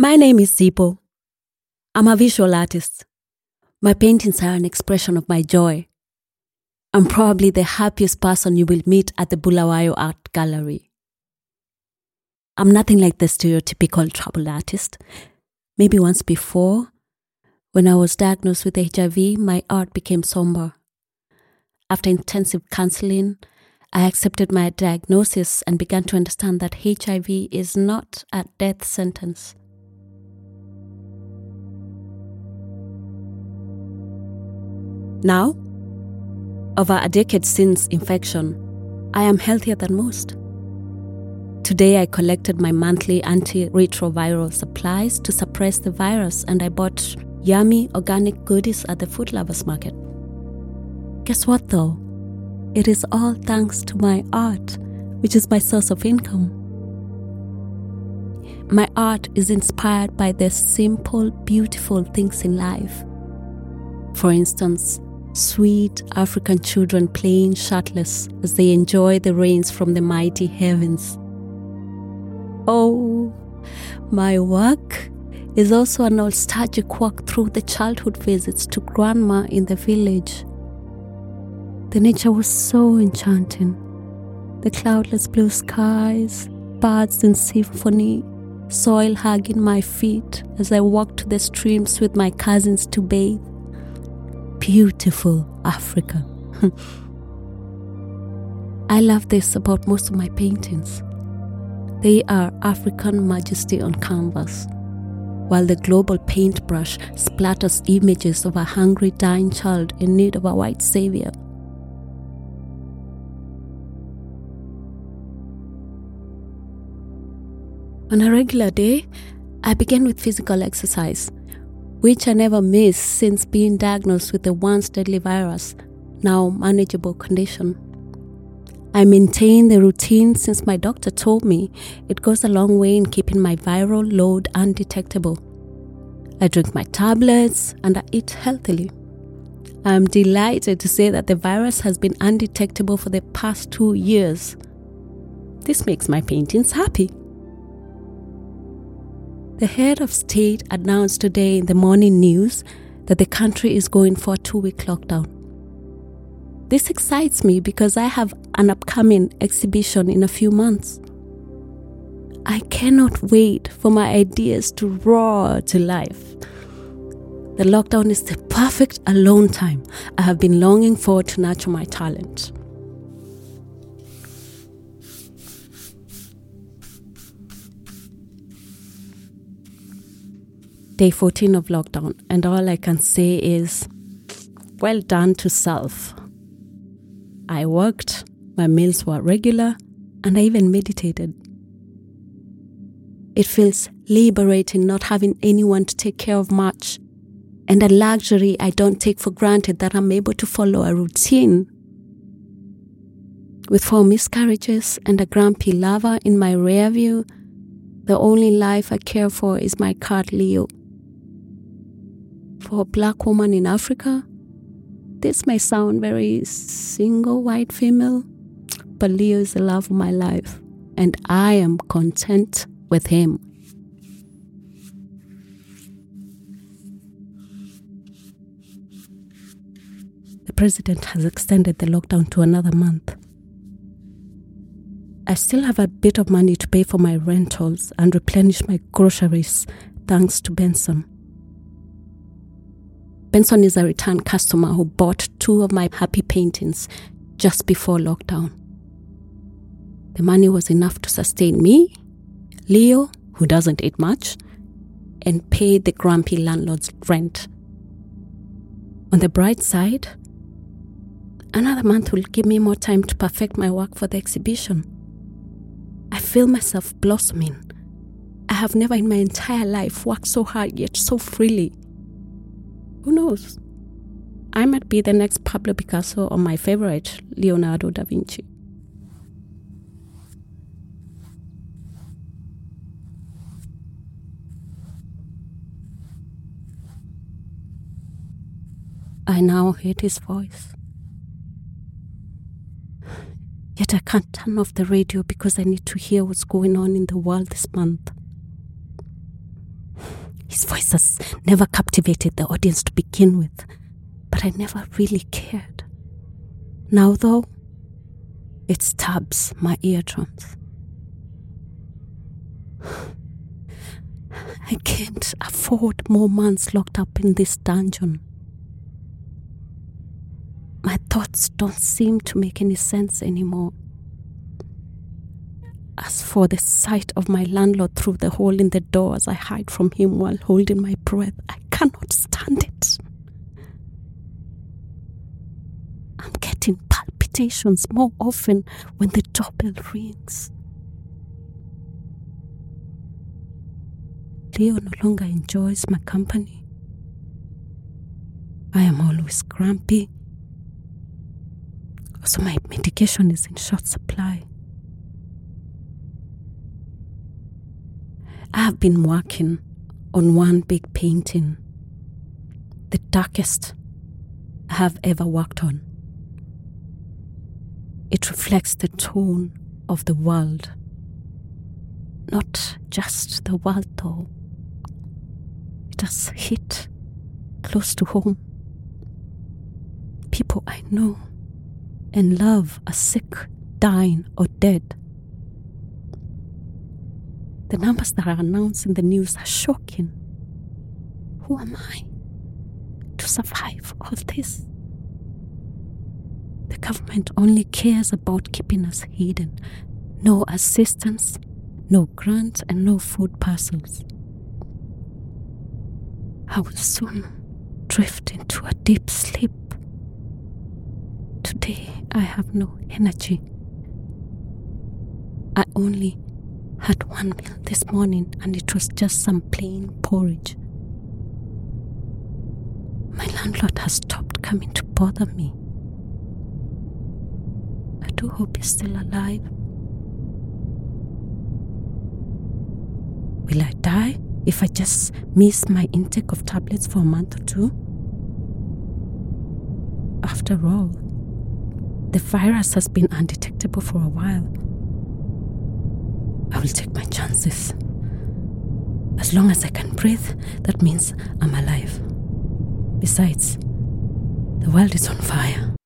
My name is Zipo. I'm a visual artist. My paintings are an expression of my joy. I'm probably the happiest person you will meet at the Bulawayo Art Gallery. I'm nothing like the stereotypical troubled artist. Maybe once before, when I was diagnosed with HIV, my art became somber. After intensive counseling, I accepted my diagnosis and began to understand that HIV is not a death sentence. Now, over a decade since infection, I am healthier than most. Today, I collected my monthly antiretroviral supplies to suppress the virus and I bought yummy organic goodies at the food lovers market. Guess what though? It is all thanks to my art, which is my source of income. My art is inspired by the simple, beautiful things in life. For instance, sweet African children playing shirtless as they enjoy the rains from the mighty heavens. Oh, my work is also a nostalgic walk through the childhood visits to grandma in the village. The nature was so enchanting. The cloudless blue skies, birds in symphony, soil hugging my feet as I walked to the streams with my cousins to bathe. Beautiful Africa. I love this about most of my paintings. They are African majesty on canvas, while the global paintbrush splatters images of a hungry, dying child in need of a white savior. On a regular day, I begin with physical exercise, which I never miss since being diagnosed with the once deadly virus, now manageable condition. I maintain the routine since my doctor told me it goes a long way in keeping my viral load undetectable. I drink my tablets and I eat healthily. I am delighted to say that the virus has been undetectable for the past two years. This makes my paintings happy. The head of state announced today in the morning news that the country is going for a two week lockdown. This excites me because I have an upcoming exhibition in a few months. I cannot wait for my ideas to roar to life. The lockdown is the perfect alone time I have been longing for to nurture my talent. Day 14 of lockdown, and all I can say is well done to self. I worked, my meals were regular, and I even meditated. It feels liberating not having anyone to take care of much, and a luxury I don't take for granted that I'm able to follow a routine. With four miscarriages and a grumpy lover in my rear view, the only life I care for is my cat Leo for a black woman in Africa. This may sound very single white female, but Leo is the love of my life, and I am content with him. The president has extended the lockdown to another month. I still have a bit of money to pay for my rentals and replenish my groceries thanks to Benson. Benson is a return customer who bought two of my happy paintings just before lockdown. The money was enough to sustain me, Leo, who doesn't eat much, and pay the grumpy landlord's rent. On the bright side, another month will give me more time to perfect my work for the exhibition. I feel myself blossoming. I have never in my entire life worked so hard yet so freely. Who knows? I might be the next Pablo Picasso or my favorite, Leonardo da Vinci. I now hate his voice. Yet I can't turn off the radio because I need to hear what's going on in the world this month. His voice has never captivated the audience to begin with, but I never really cared. Now, though, it stabs my eardrums. I can't afford more months locked up in this dungeon. My thoughts don't seem to make any sense anymore. As for the sight of my landlord through the hole in the door as I hide from him while holding my breath, I cannot stand it. I'm getting palpitations more often when the doorbell rings. Leo no longer enjoys my company. I am always grumpy. Also, my medication is in short supply. I have been working on one big painting, the darkest I have ever worked on. It reflects the tone of the world, not just the world though. It has hit close to home. People I know and love are sick, dying, or dead. The numbers that are announced in the news are shocking. Who am I to survive all this? The government only cares about keeping us hidden. No assistance, no grants, and no food parcels. I will soon drift into a deep sleep. Today I have no energy. I only had one meal this morning and it was just some plain porridge. My landlord has stopped coming to bother me. I do hope he's still alive. Will I die if I just miss my intake of tablets for a month or two? After all, the virus has been undetectable for a while. I will take my chances. As long as I can breathe, that means I'm alive. Besides, the world is on fire.